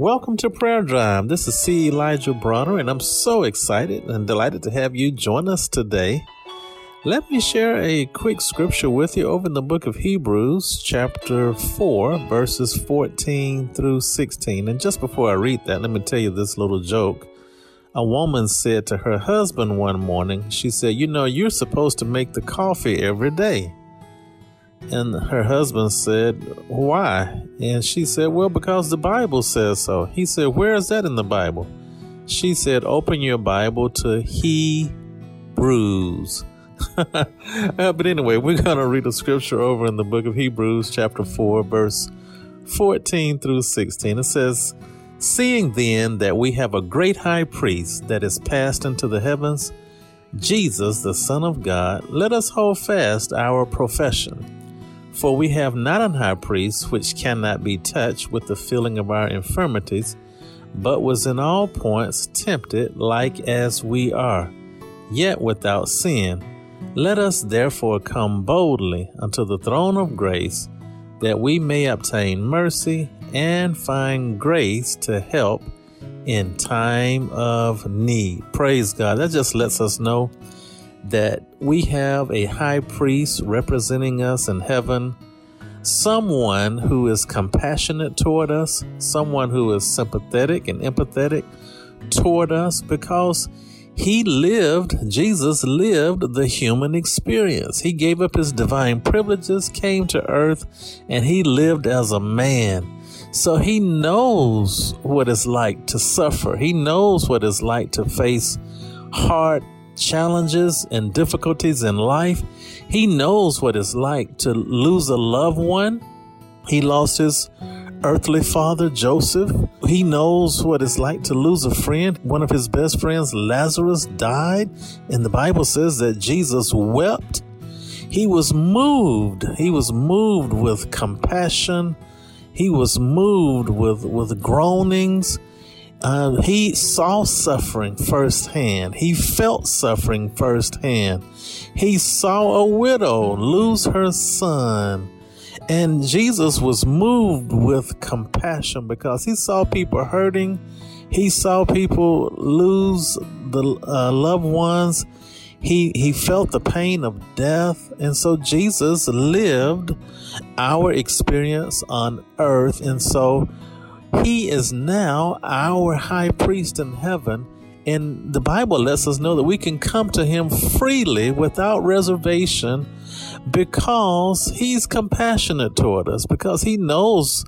Welcome to Prayer Drive. This is C. Elijah Bronner, and I'm so excited and delighted to have you join us today. Let me share a quick scripture with you over in the book of Hebrews, chapter 4, verses 14 through 16. And just before I read that, let me tell you this little joke. A woman said to her husband one morning, she said, You know, you're supposed to make the coffee every day. And her husband said, Why? And she said, Well, because the Bible says so. He said, Where is that in the Bible? She said, Open your Bible to Hebrews. Uh, but anyway, we're going to read a scripture over in the book of Hebrews, chapter 4, verse 14 through 16. It says, Seeing then that we have a great high priest that is passed into the heavens, Jesus, the Son of God, let us hold fast our profession. For we have not an high priest which cannot be touched with the feeling of our infirmities, but was in all points tempted like as we are, yet without sin. Let us therefore come boldly unto the throne of grace, that we may obtain mercy and find grace to help in time of need. Praise God. That just lets us know that we have a high priest representing us in heaven, someone who is compassionate toward us, someone who is sympathetic and empathetic toward us because he lived, Jesus lived the human experience. He gave up his divine privileges, came to earth, and he lived as a man. So he knows what it's like to suffer. He knows what it's like to face hard challenges and difficulties in life. He knows what it's like to lose a loved one. He lost his earthly father, Joseph. He knows what it's like to lose a friend. One of his best friends, Lazarus, died. And the Bible says that Jesus wept. He was moved. He was moved with compassion. He was moved with, with groanings. Uh, he saw suffering firsthand. He felt suffering firsthand. He saw a widow lose her son. And Jesus was moved with compassion because he saw people hurting. He saw people lose the uh, loved ones. He, he felt the pain of death. And so Jesus lived our experience on earth. And so he is now our high priest in heaven. And the Bible lets us know that we can come to him freely without reservation because he's compassionate toward us, because he knows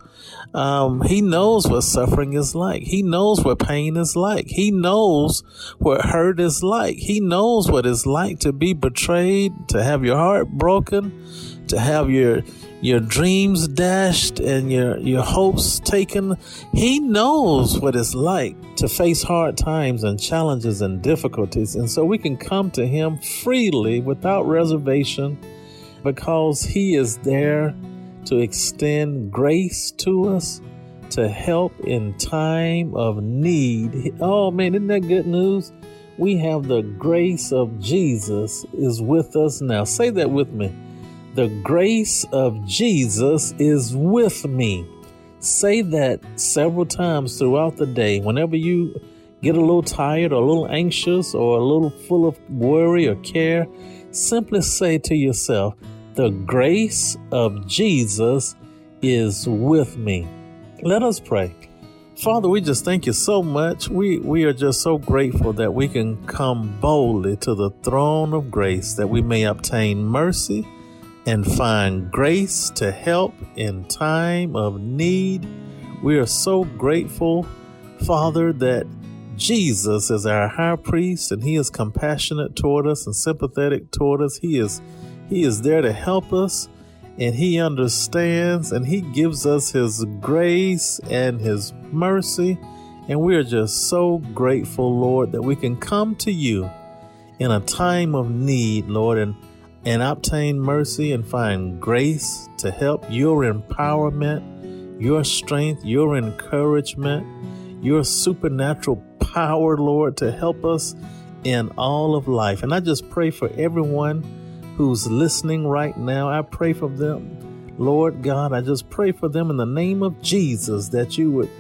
um, he knows what suffering is like. He knows what pain is like. He knows what hurt is like. He knows what it's like to be betrayed, to have your heart broken, to have your your dreams dashed and your your hopes taken. He knows what it's like to face hard times and challenges and difficulties, and so we can come to him freely without reservation because he is there to extend grace to us to help in time of need. Oh man, isn't that good news? We have the grace of Jesus is with us now. Say that with me. The grace of Jesus is with me. Say that several times throughout the day. Whenever you get a little tired or a little anxious or a little full of worry or care, simply say to yourself, The grace of Jesus is with me. Let us pray. Father, we just thank you so much. We we are just so grateful that we can come boldly to the throne of grace that we may obtain mercy and find grace to help in time of need. We are so grateful, Father, that Jesus is our high priest and he is compassionate toward us and sympathetic toward us. He is he is there to help us and he understands and he gives us his grace and his mercy And we are just so grateful, Lord, that we can come to you in a time of need, Lord, and, and obtain mercy and find grace to help your empowerment, your strength, your encouragement, your supernatural power, Lord, to help us in all of life. And I just pray for everyone who's listening right now. I pray for them. Lord God, I just pray for them in the name of Jesus that you would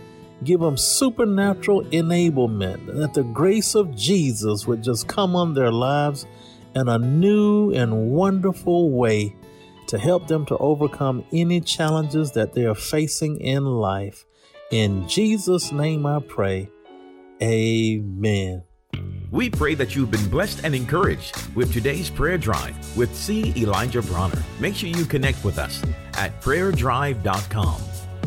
give them supernatural enablement, that the grace of Jesus would just come on their lives in a new and wonderful way to help them to overcome any challenges that they are facing in life. In Jesus' name I pray. Amen. We pray that you've been blessed and encouraged with today's prayer drive with C. Elijah Bronner. Make sure you connect with us at prayerdrive.com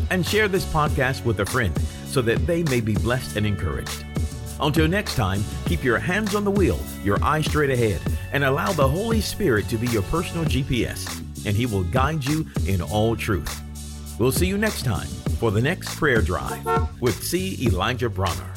and share this podcast with a friend so that they may be blessed and encouraged. Until next time, keep your hands on the wheel, your eyes straight ahead, and allow the Holy Spirit to be your personal GPS, and He will guide you in all truth. We'll see you next time for the next prayer drive with C. Elijah Bronner.